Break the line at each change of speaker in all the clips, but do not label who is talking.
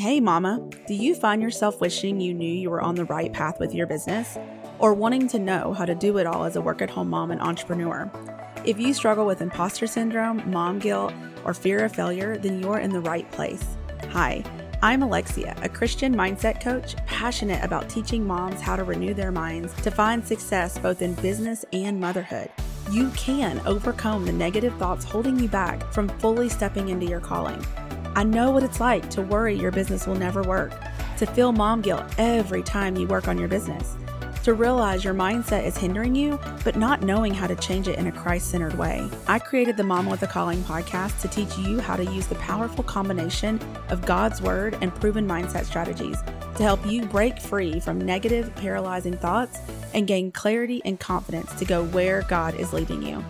Hey, Mama, do you find yourself wishing you knew you were on the right path with your business? Or wanting to know how to do it all as a work at home mom and entrepreneur? If you struggle with imposter syndrome, mom guilt, or fear of failure, then you're in the right place. Hi, I'm Alexia, a Christian mindset coach passionate about teaching moms how to renew their minds to find success both in business and motherhood. You can overcome the negative thoughts holding you back from fully stepping into your calling. I know what it's like to worry your business will never work, to feel mom guilt every time you work on your business, to realize your mindset is hindering you, but not knowing how to change it in a Christ centered way. I created the Mama with a Calling podcast to teach you how to use the powerful combination of God's Word and proven mindset strategies to help you break free from negative, paralyzing thoughts and gain clarity and confidence to go where God is leading you.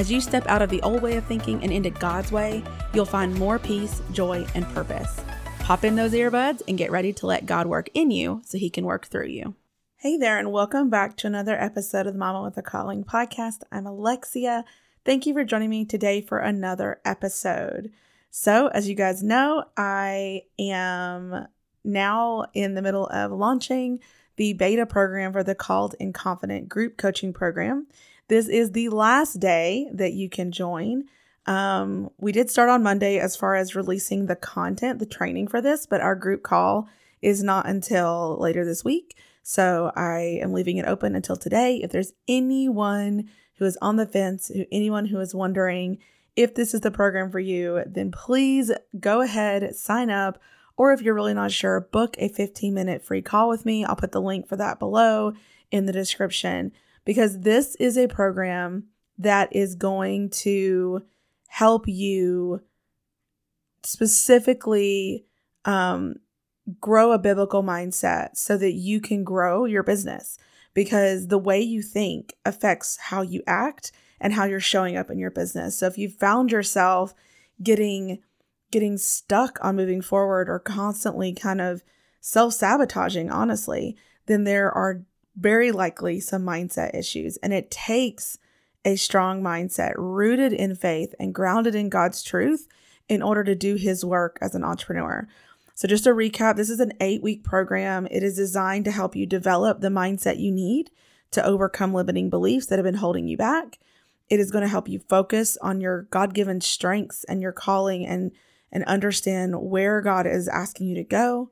As you step out of the old way of thinking and into God's way, you'll find more peace, joy, and purpose. Pop in those earbuds and get ready to let God work in you so he can work through you. Hey there, and welcome back to another episode of the Mama with a Calling podcast. I'm Alexia. Thank you for joining me today for another episode. So, as you guys know, I am now in the middle of launching the beta program for the Called and Confident group coaching program. This is the last day that you can join. Um, we did start on Monday as far as releasing the content, the training for this, but our group call is not until later this week. So I am leaving it open until today. If there's anyone who is on the fence, who, anyone who is wondering if this is the program for you, then please go ahead, sign up. Or if you're really not sure, book a 15 minute free call with me. I'll put the link for that below in the description because this is a program that is going to help you specifically um, grow a biblical mindset so that you can grow your business because the way you think affects how you act and how you're showing up in your business. So if you found yourself getting getting stuck on moving forward or constantly kind of self-sabotaging honestly, then there are very likely some mindset issues. And it takes a strong mindset rooted in faith and grounded in God's truth in order to do his work as an entrepreneur. So, just to recap, this is an eight week program. It is designed to help you develop the mindset you need to overcome limiting beliefs that have been holding you back. It is going to help you focus on your God given strengths and your calling and, and understand where God is asking you to go.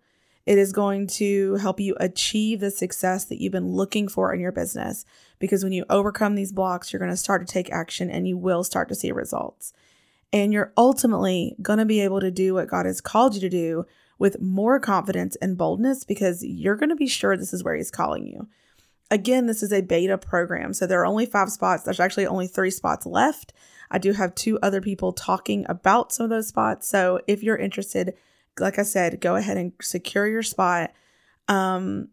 It is going to help you achieve the success that you've been looking for in your business. Because when you overcome these blocks, you're going to start to take action and you will start to see results. And you're ultimately going to be able to do what God has called you to do with more confidence and boldness because you're going to be sure this is where He's calling you. Again, this is a beta program. So there are only five spots. There's actually only three spots left. I do have two other people talking about some of those spots. So if you're interested, like I said, go ahead and secure your spot. Um,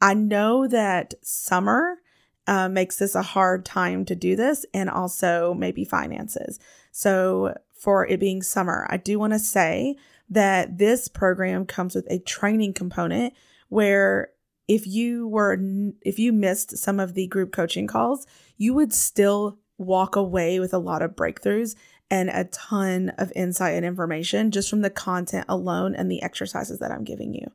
I know that summer uh, makes this a hard time to do this, and also maybe finances. So, for it being summer, I do want to say that this program comes with a training component where if you were if you missed some of the group coaching calls, you would still walk away with a lot of breakthroughs and a ton of insight and information just from the content alone and the exercises that I'm giving you.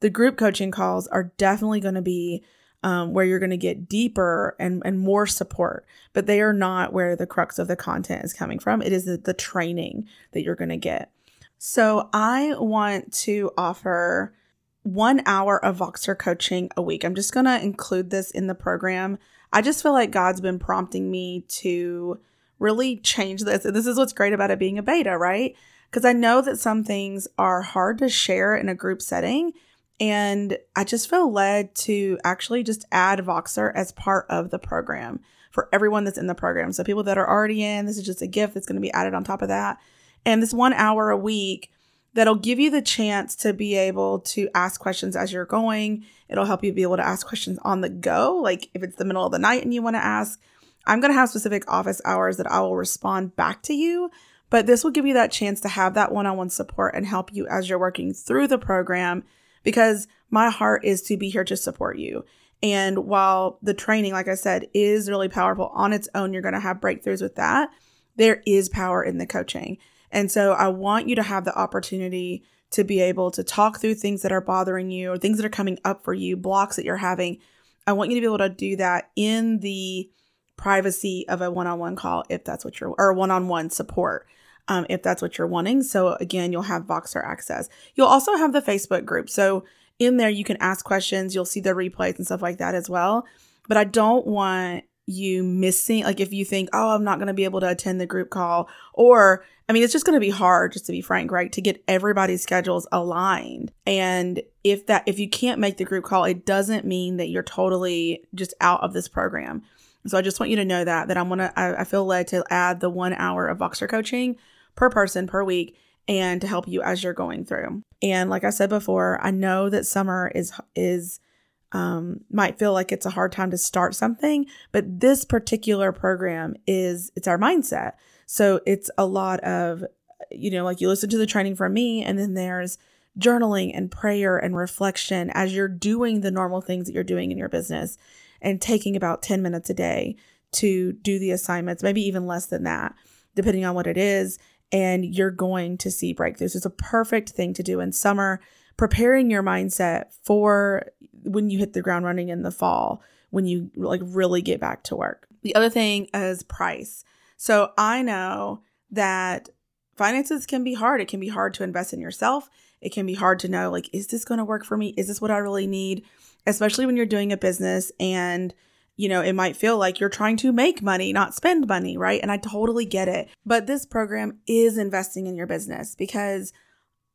The group coaching calls are definitely going to be um, where you're going to get deeper and, and more support, but they are not where the crux of the content is coming from. It is the, the training that you're going to get. So I want to offer one hour of Voxer coaching a week. I'm just going to include this in the program. I just feel like God's been prompting me to really change this. This is what's great about it being a beta, right? Because I know that some things are hard to share in a group setting. And I just feel led to actually just add Voxer as part of the program for everyone that's in the program. So, people that are already in, this is just a gift that's going to be added on top of that. And this one hour a week that'll give you the chance to be able to ask questions as you're going. It'll help you be able to ask questions on the go. Like if it's the middle of the night and you want to ask, I'm going to have specific office hours that I will respond back to you, but this will give you that chance to have that one on one support and help you as you're working through the program because my heart is to be here to support you. And while the training, like I said, is really powerful on its own, you're going to have breakthroughs with that. There is power in the coaching. And so I want you to have the opportunity to be able to talk through things that are bothering you or things that are coming up for you, blocks that you're having. I want you to be able to do that in the privacy of a one-on-one call if that's what you're or one-on-one support um, if that's what you're wanting. So again, you'll have Voxer access. You'll also have the Facebook group. So in there, you can ask questions. You'll see the replays and stuff like that as well. But I don't want you missing, like if you think, oh, I'm not going to be able to attend the group call, or I mean, it's just going to be hard, just to be frank, right? To get everybody's schedules aligned. And if that, if you can't make the group call, it doesn't mean that you're totally just out of this program. So I just want you to know that, that I'm going to, I feel led to add the one hour of Voxer coaching per person per week and to help you as you're going through. And like I said before, I know that summer is is um, might feel like it's a hard time to start something, but this particular program is it's our mindset. So it's a lot of you know, like you listen to the training from me, and then there's journaling and prayer and reflection as you're doing the normal things that you're doing in your business and taking about 10 minutes a day to do the assignments, maybe even less than that, depending on what it is and you're going to see breakthroughs. It's a perfect thing to do in summer, preparing your mindset for when you hit the ground running in the fall, when you like really get back to work. The other thing is price. So I know that finances can be hard. It can be hard to invest in yourself. It can be hard to know like is this going to work for me? Is this what I really need? Especially when you're doing a business and you know, it might feel like you're trying to make money, not spend money, right? And I totally get it. But this program is investing in your business because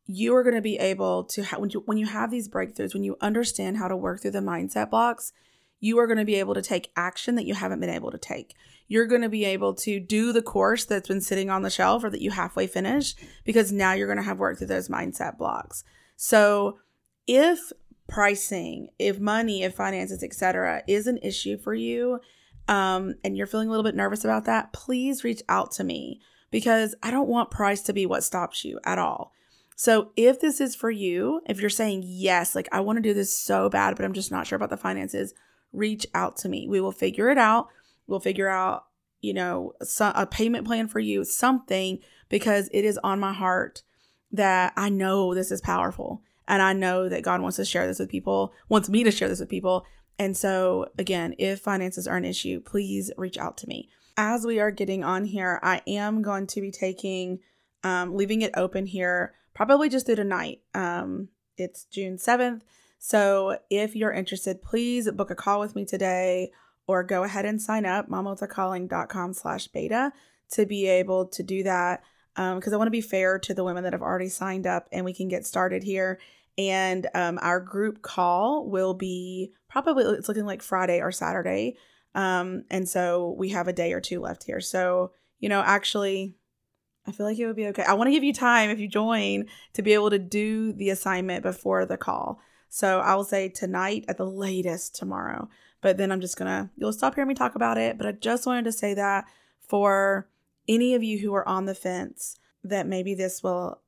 you are going to be able to ha- when you when you have these breakthroughs, when you understand how to work through the mindset blocks, you are going to be able to take action that you haven't been able to take. You're going to be able to do the course that's been sitting on the shelf or that you halfway finished because now you're going to have worked through those mindset blocks. So, if pricing, if money, if finances, etc., is an issue for you, um, and you're feeling a little bit nervous about that, please reach out to me because I don't want price to be what stops you at all. So if this is for you, if you're saying yes, like I want to do this so bad, but I'm just not sure about the finances, reach out to me. We will figure it out. We'll figure out, you know, a payment plan for you, something because it is on my heart that I know this is powerful. And I know that God wants to share this with people, wants me to share this with people. And so, again, if finances are an issue, please reach out to me. As we are getting on here, I am going to be taking, um, leaving it open here, probably just through tonight. Um, it's June 7th. So if you're interested, please book a call with me today or go ahead and sign up, mamawithacalling.com slash beta to be able to do that because um, I want to be fair to the women that have already signed up and we can get started here and um, our group call will be probably it's looking like Friday or Saturday. Um, and so we have a day or two left here. So, you know, actually, I feel like it would be okay. I want to give you time if you join to be able to do the assignment before the call. So I will say tonight at the latest tomorrow. But then I'm just to, you'll stop hearing me talk about it. But I just wanted to say that for any of you who are on the fence, that maybe this will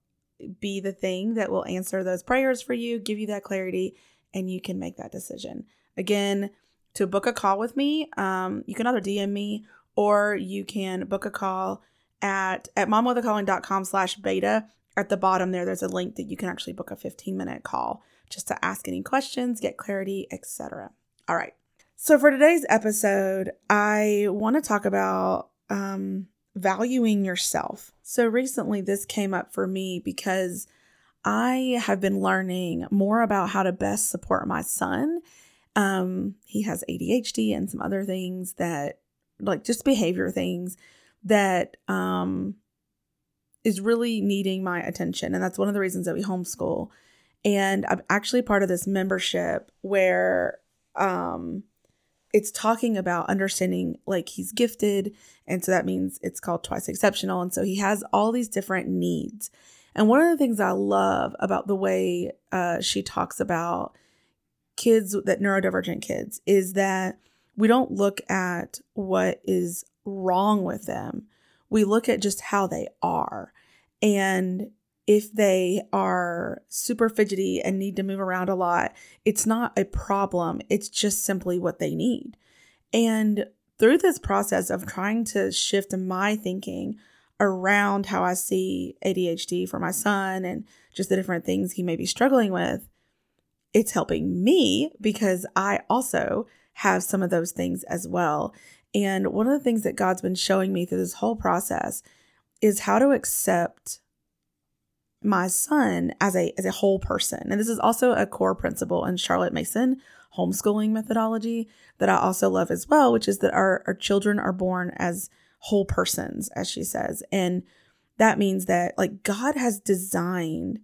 be the thing that will answer those prayers for you, give you that clarity, and you can make that decision. Again, to book a call with me, um, you can either DM me or you can book a call at at mamawithacalling.com slash beta. At the bottom there, there's a link that you can actually book a 15 minute call just to ask any questions, get clarity, etc. All right. So for today's episode, I want to talk about um, valuing yourself. So recently, this came up for me because I have been learning more about how to best support my son. Um, he has ADHD and some other things that, like, just behavior things that um, is really needing my attention. And that's one of the reasons that we homeschool. And I'm actually part of this membership where um, it's talking about understanding like he's gifted and so that means it's called twice exceptional and so he has all these different needs. And one of the things i love about the way uh, she talks about kids that neurodivergent kids is that we don't look at what is wrong with them. We look at just how they are. And if they are super fidgety and need to move around a lot, it's not a problem. It's just simply what they need. And through this process of trying to shift my thinking around how I see ADHD for my son and just the different things he may be struggling with, it's helping me because I also have some of those things as well. And one of the things that God's been showing me through this whole process is how to accept my son as a as a whole person. And this is also a core principle in Charlotte Mason homeschooling methodology that I also love as well, which is that our, our children are born as whole persons, as she says. And that means that like God has designed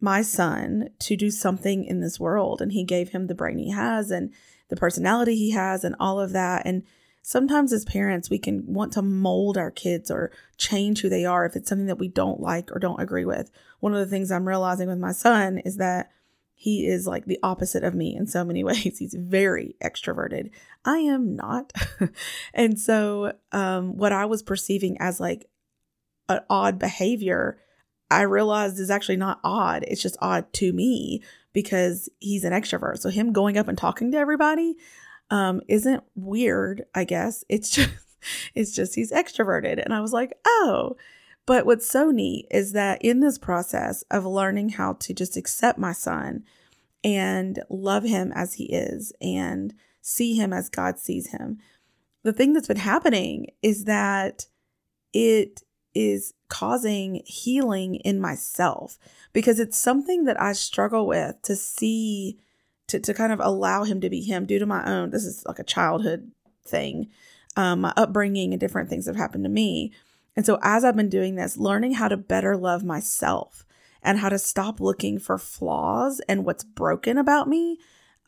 my son to do something in this world and he gave him the brain he has and the personality he has and all of that. And sometimes as parents, we can want to mold our kids or change who they are if it's something that we don't like or don't agree with. One of the things I'm realizing with my son is that he is like the opposite of me in so many ways. He's very extroverted. I am not. and so, um, what I was perceiving as like an odd behavior, I realized is actually not odd. It's just odd to me because he's an extrovert. So, him going up and talking to everybody, um, isn't weird, I guess. It's just it's just he's extroverted. And I was like, oh. But what's so neat is that in this process of learning how to just accept my son and love him as he is and see him as God sees him, the thing that's been happening is that it is causing healing in myself because it's something that I struggle with to see to, to kind of allow him to be him due to my own this is like a childhood thing um, my upbringing and different things have happened to me. And so as i've been doing this learning how to better love myself and how to stop looking for flaws and what's broken about me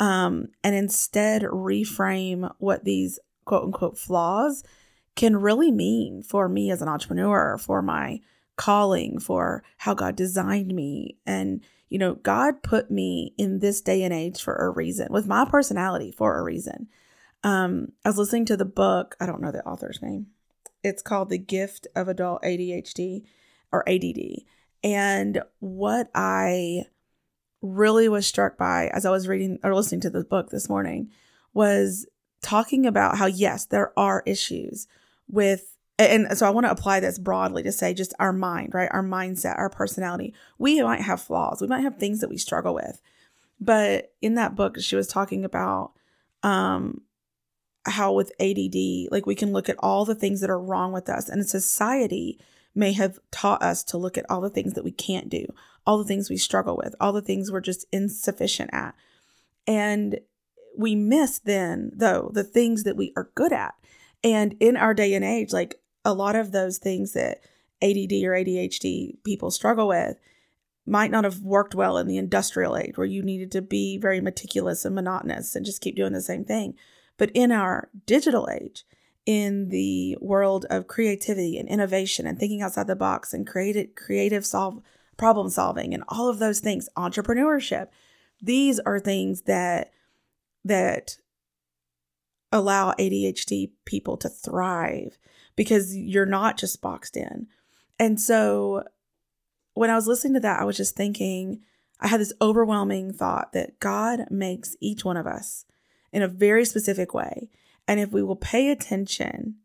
um, and instead reframe what these quote unquote flaws can really mean for me as an entrepreneur for my calling for how god designed me and you know, God put me in this day and age for a reason, with my personality for a reason. Um, I was listening to the book, I don't know the author's name. It's called The Gift of Adult ADHD or ADD. And what I really was struck by as I was reading or listening to the book this morning was talking about how, yes, there are issues with and so I want to apply this broadly to say just our mind, right? Our mindset, our personality. We might have flaws. We might have things that we struggle with. But in that book, she was talking about um, how with ADD, like we can look at all the things that are wrong with us. And society may have taught us to look at all the things that we can't do, all the things we struggle with, all the things we're just insufficient at. And we miss then, though, the things that we are good at. And in our day and age, like a lot of those things that ADD or ADHD people struggle with might not have worked well in the industrial age where you needed to be very meticulous and monotonous and just keep doing the same thing. But in our digital age, in the world of creativity and innovation and thinking outside the box and creative creative solve problem solving and all of those things, entrepreneurship, these are things that that allow ADHD people to thrive because you're not just boxed in. And so when I was listening to that, I was just thinking, I had this overwhelming thought that God makes each one of us in a very specific way. And if we will pay attention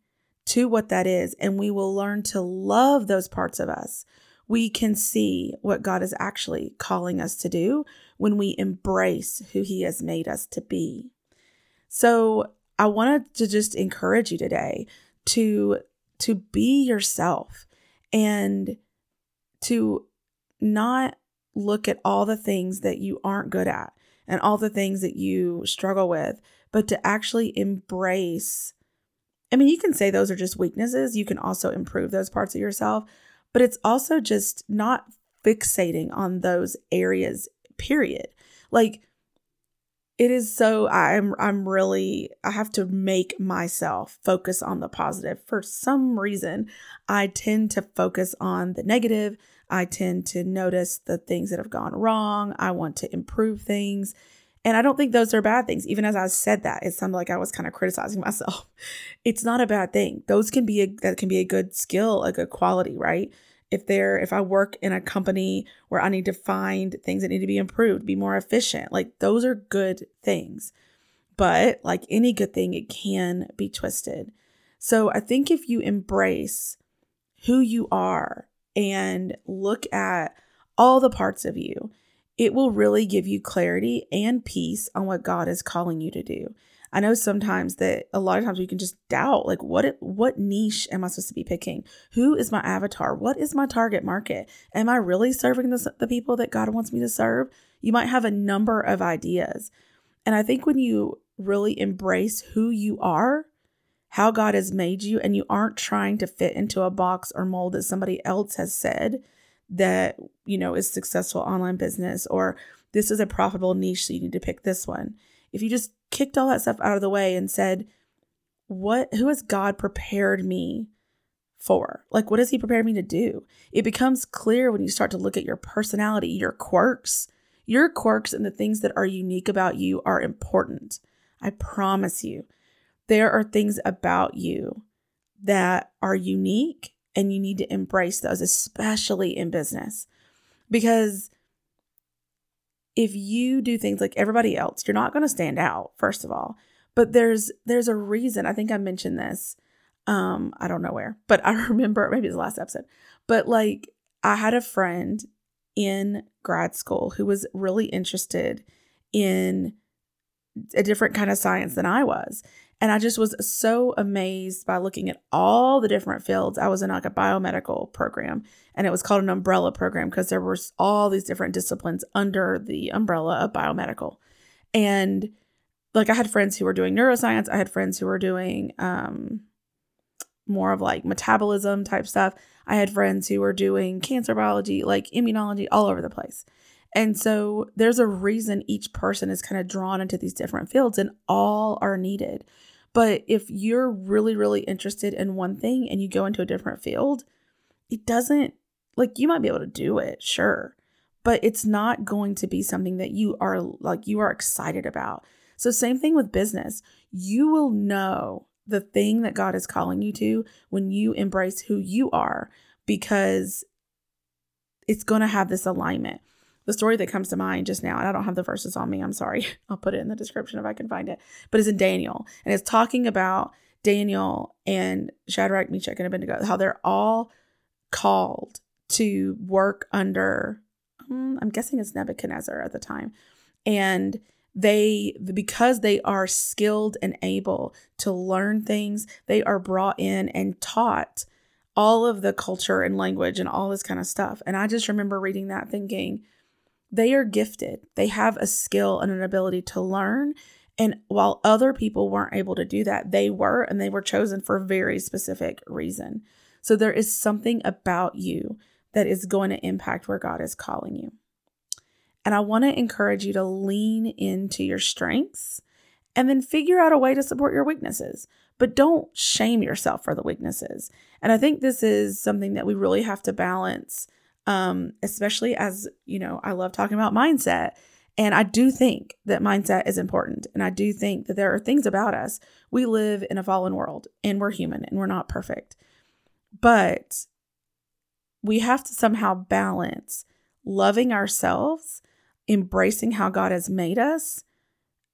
to what that is and we will learn to love those parts of us, we can see what God is actually calling us to do when we embrace who He has made us to be. So I wanted to just encourage you today to to be yourself and to not look at all the things that you aren't good at and all the things that you struggle with, but to actually embrace. I mean, you can say those are just weaknesses. You can also improve those parts of yourself, but it's also just not fixating on those areas, period. Like, it is so i'm i'm really i have to make myself focus on the positive. For some reason i tend to focus on the negative. I tend to notice the things that have gone wrong. I want to improve things. And i don't think those are bad things. Even as i said that it sounded like i was kind of criticizing myself. It's not a bad thing. Those can be a that can be a good skill a good quality right if there if i work in a company where i need to find things that need to be improved be more efficient like those are good things but like any good thing it can be twisted so i think if you embrace who you are and look at all the parts of you, it will really give you clarity and peace on what God is calling you to do. I know sometimes that a lot of times we can just doubt like what what niche am I supposed to be picking? Who is my avatar? What is my target market? Am I really serving the, the people that God wants me to serve? You might have a number of ideas. And I think when you really embrace who you are, how God has made you, and you aren't trying to fit into a box or mold that somebody else has said that, you know, is successful online business or this is a profitable niche, so you need to pick this one. If you just kicked all that stuff out of the way and said, what who has God prepared me for? Like what has he prepared me to do? It becomes clear when you start to look at your personality, your quirks. Your quirks and the things that are unique about you are important. I promise you. There are things about you that are unique and you need to embrace those, especially in business. Because if you do things like everybody else, you're not going to stand out, first of all. But there's there's a reason. I think I mentioned this. Um, I don't know where, but I remember maybe it's the last episode. But like I had a friend in grad school who was really interested in a different kind of science than I was. And I just was so amazed by looking at all the different fields. I was in like a biomedical program and it was called an umbrella program because there were all these different disciplines under the umbrella of biomedical. And like I had friends who were doing neuroscience, I had friends who were doing um, more of like metabolism type stuff. I had friends who were doing cancer biology, like immunology, all over the place. And so there's a reason each person is kind of drawn into these different fields and all are needed. But if you're really, really interested in one thing and you go into a different field, it doesn't, like, you might be able to do it, sure, but it's not going to be something that you are, like, you are excited about. So, same thing with business. You will know the thing that God is calling you to when you embrace who you are because it's going to have this alignment the story that comes to mind just now, and I don't have the verses on me, I'm sorry. I'll put it in the description if I can find it, but it's in Daniel. And it's talking about Daniel and Shadrach, Meshach, and Abednego, how they're all called to work under, um, I'm guessing it's Nebuchadnezzar at the time. And they, because they are skilled and able to learn things, they are brought in and taught all of the culture and language and all this kind of stuff. And I just remember reading that thinking, they are gifted. They have a skill and an ability to learn. And while other people weren't able to do that, they were, and they were chosen for a very specific reason. So there is something about you that is going to impact where God is calling you. And I want to encourage you to lean into your strengths and then figure out a way to support your weaknesses. But don't shame yourself for the weaknesses. And I think this is something that we really have to balance um, especially as, you know, I love talking about mindset. And I do think that mindset is important. And I do think that there are things about us. We live in a fallen world and we're human and we're not perfect. But we have to somehow balance loving ourselves, embracing how God has made us,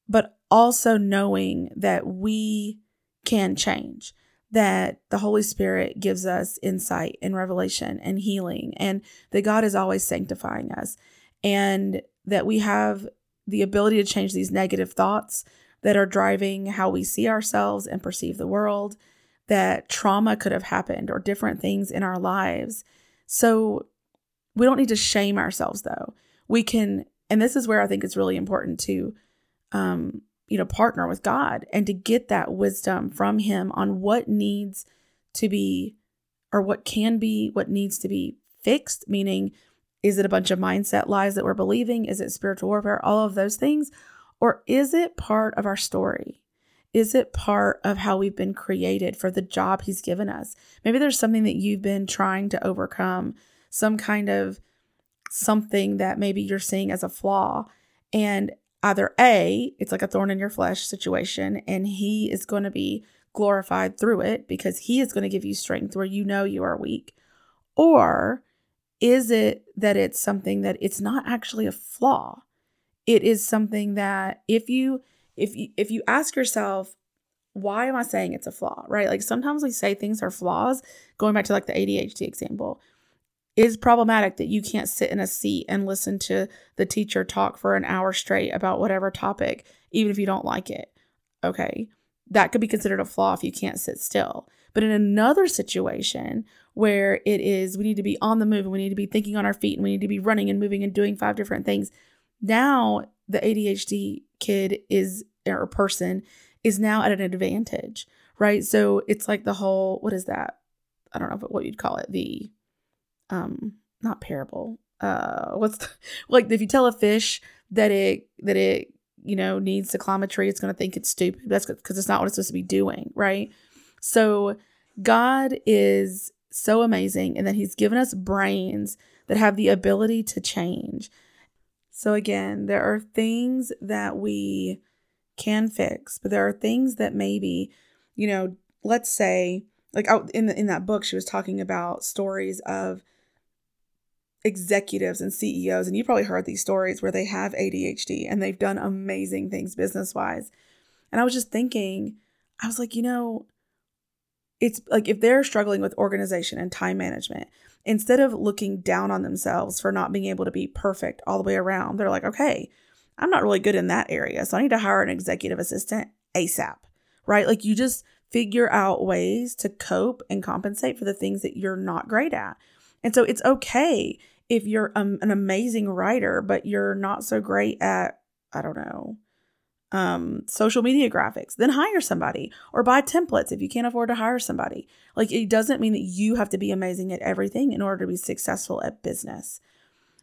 but also knowing that we can change that the Holy Spirit gives us insight and revelation and healing, and that God is always sanctifying us, and that we have the ability to change these negative thoughts that are driving how we see ourselves and perceive the world, that trauma could have happened or different things in our lives. So we don't need to shame ourselves, though. We can, and this is where I think it's really important to um, you know, partner with God and to get that wisdom from Him on what needs to be or what can be, what needs to be fixed, meaning, is it a bunch of mindset lies that we're believing? Is it spiritual warfare? All of those things. Or is it part of our story? Is it part of how we've been created for the job He's given us? Maybe there's something that you've been trying to overcome, some kind of something that maybe you're seeing as a flaw. And either A, it's like a thorn in your flesh situation, and He is going to be glorified through it because He is going to give you strength where you know you are weak. Or is it that it's something that it's not actually a flaw? It is something that if you if you if you ask yourself why am I saying it's a flaw, right? Like sometimes we say things are flaws, going back to like the ADHD example. Is problematic that you can't sit in a seat and listen to the teacher talk for an hour straight about whatever topic, even if you don't like it. Okay. That could be considered a flaw if you can't sit still. But in another situation where it is we need to be on the move and we need to be thinking on our feet and we need to be running and moving and doing five different things, now the ADHD kid is or person is now at an advantage, right? So it's like the whole what is that? I don't know what you'd call it. The um not parable. Uh what's the, like if you tell a fish that it that it you know needs to climb a tree, it's going to think it's stupid. That's because it's not what it's supposed to be doing, right? So God is so amazing and that he's given us brains that have the ability to change. So again, there are things that we can fix, but there are things that maybe, you know, let's say like in the, in that book she was talking about stories of executives and CEOs and you probably heard these stories where they have ADHD and they've done amazing things business-wise. And I was just thinking, I was like, you know, it's like if they're struggling with organization and time management, instead of looking down on themselves for not being able to be perfect all the way around, they're like, okay, I'm not really good in that area. So I need to hire an executive assistant ASAP, right? Like you just figure out ways to cope and compensate for the things that you're not great at. And so it's okay if you're um, an amazing writer, but you're not so great at, I don't know, um, social media graphics, then hire somebody or buy templates if you can't afford to hire somebody. Like it doesn't mean that you have to be amazing at everything in order to be successful at business.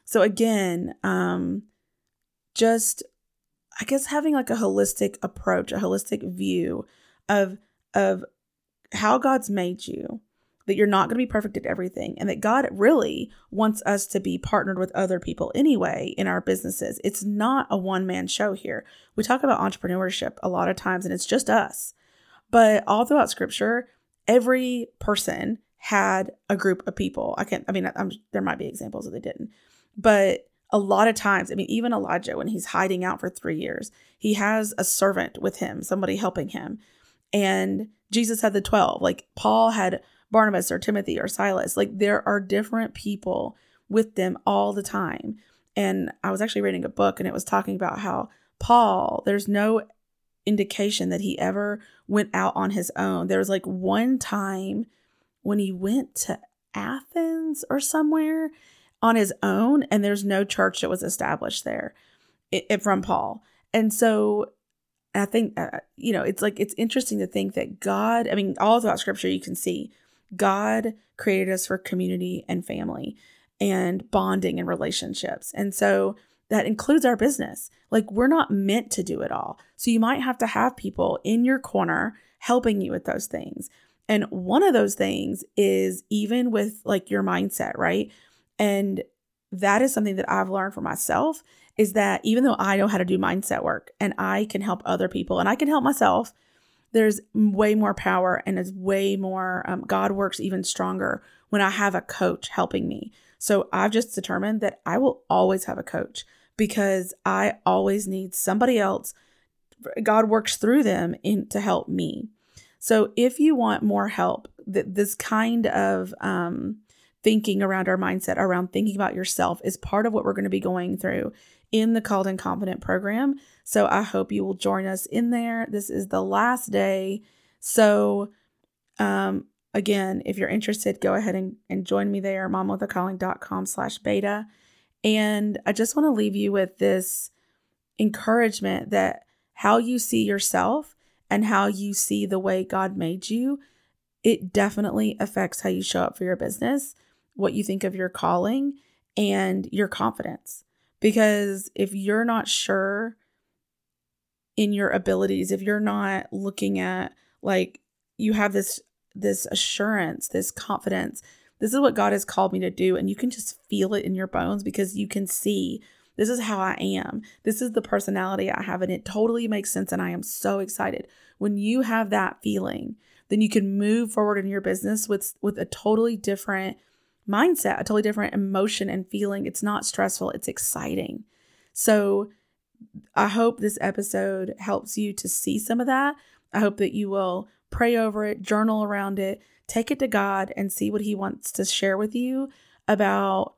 So again, um, just I guess having like a holistic approach, a holistic view of of how God's made you, that you're not going to be perfect at everything, and that God really wants us to be partnered with other people anyway in our businesses. It's not a one man show here. We talk about entrepreneurship a lot of times, and it's just us. But all throughout scripture, every person had a group of people. I can't, I mean, I'm, there might be examples that they didn't, but a lot of times, I mean, even Elijah, when he's hiding out for three years, he has a servant with him, somebody helping him. And Jesus had the 12. Like Paul had Barnabas or Timothy or Silas. Like there are different people with them all the time. And I was actually reading a book and it was talking about how Paul, there's no indication that he ever went out on his own. There was like one time when he went to Athens or somewhere on his own, and there's no church that was established there it, it, from Paul. And so I think, uh, you know, it's like, it's interesting to think that God, I mean, all throughout scripture, you can see God created us for community and family and bonding and relationships. And so that includes our business. Like we're not meant to do it all. So you might have to have people in your corner helping you with those things. And one of those things is even with like your mindset, right? And that is something that I've learned for myself is that even though I know how to do mindset work and I can help other people and I can help myself, there's way more power and is way more, um, God works even stronger when I have a coach helping me. So I've just determined that I will always have a coach because I always need somebody else. God works through them in to help me. So if you want more help, that this kind of um, thinking around our mindset, around thinking about yourself, is part of what we're going to be going through in the Called and Confident program. So I hope you will join us in there. This is the last day. So, um, again, if you're interested, go ahead and, and join me there, mamawithacalling.com slash beta. And I just want to leave you with this encouragement that how you see yourself and how you see the way God made you, it definitely affects how you show up for your business what you think of your calling and your confidence. Because if you're not sure in your abilities, if you're not looking at like you have this this assurance, this confidence, this is what God has called me to do and you can just feel it in your bones because you can see this is how I am. This is the personality I have and it totally makes sense and I am so excited. When you have that feeling, then you can move forward in your business with with a totally different mindset, a totally different emotion and feeling. It's not stressful, it's exciting. So I hope this episode helps you to see some of that. I hope that you will pray over it, journal around it, take it to God, and see what He wants to share with you about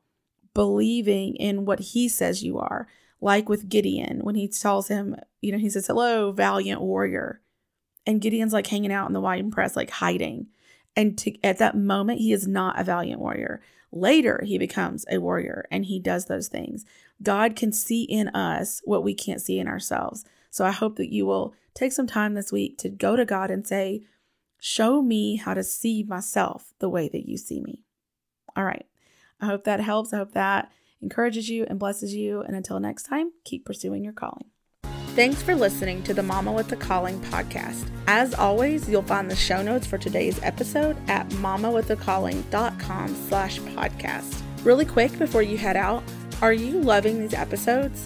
believing in what He says you are. Like with Gideon, when He tells him, you know, He says, Hello, valiant warrior. And Gideon's like hanging out in the wine press, like hiding. And to, at that moment, he is not a valiant warrior. Later, he becomes a warrior and he does those things. God can see in us what we can't see in ourselves. So I hope that you will take some time this week to go to God and say, Show me how to see myself the way that you see me. All right. I hope that helps. I hope that encourages you and blesses you. And until next time, keep pursuing your calling. Thanks for listening to the Mama with a Calling podcast. As always, you'll find the show notes for today's episode at mamawithacalling.com slash podcast. Really quick before you head out, are you loving these episodes?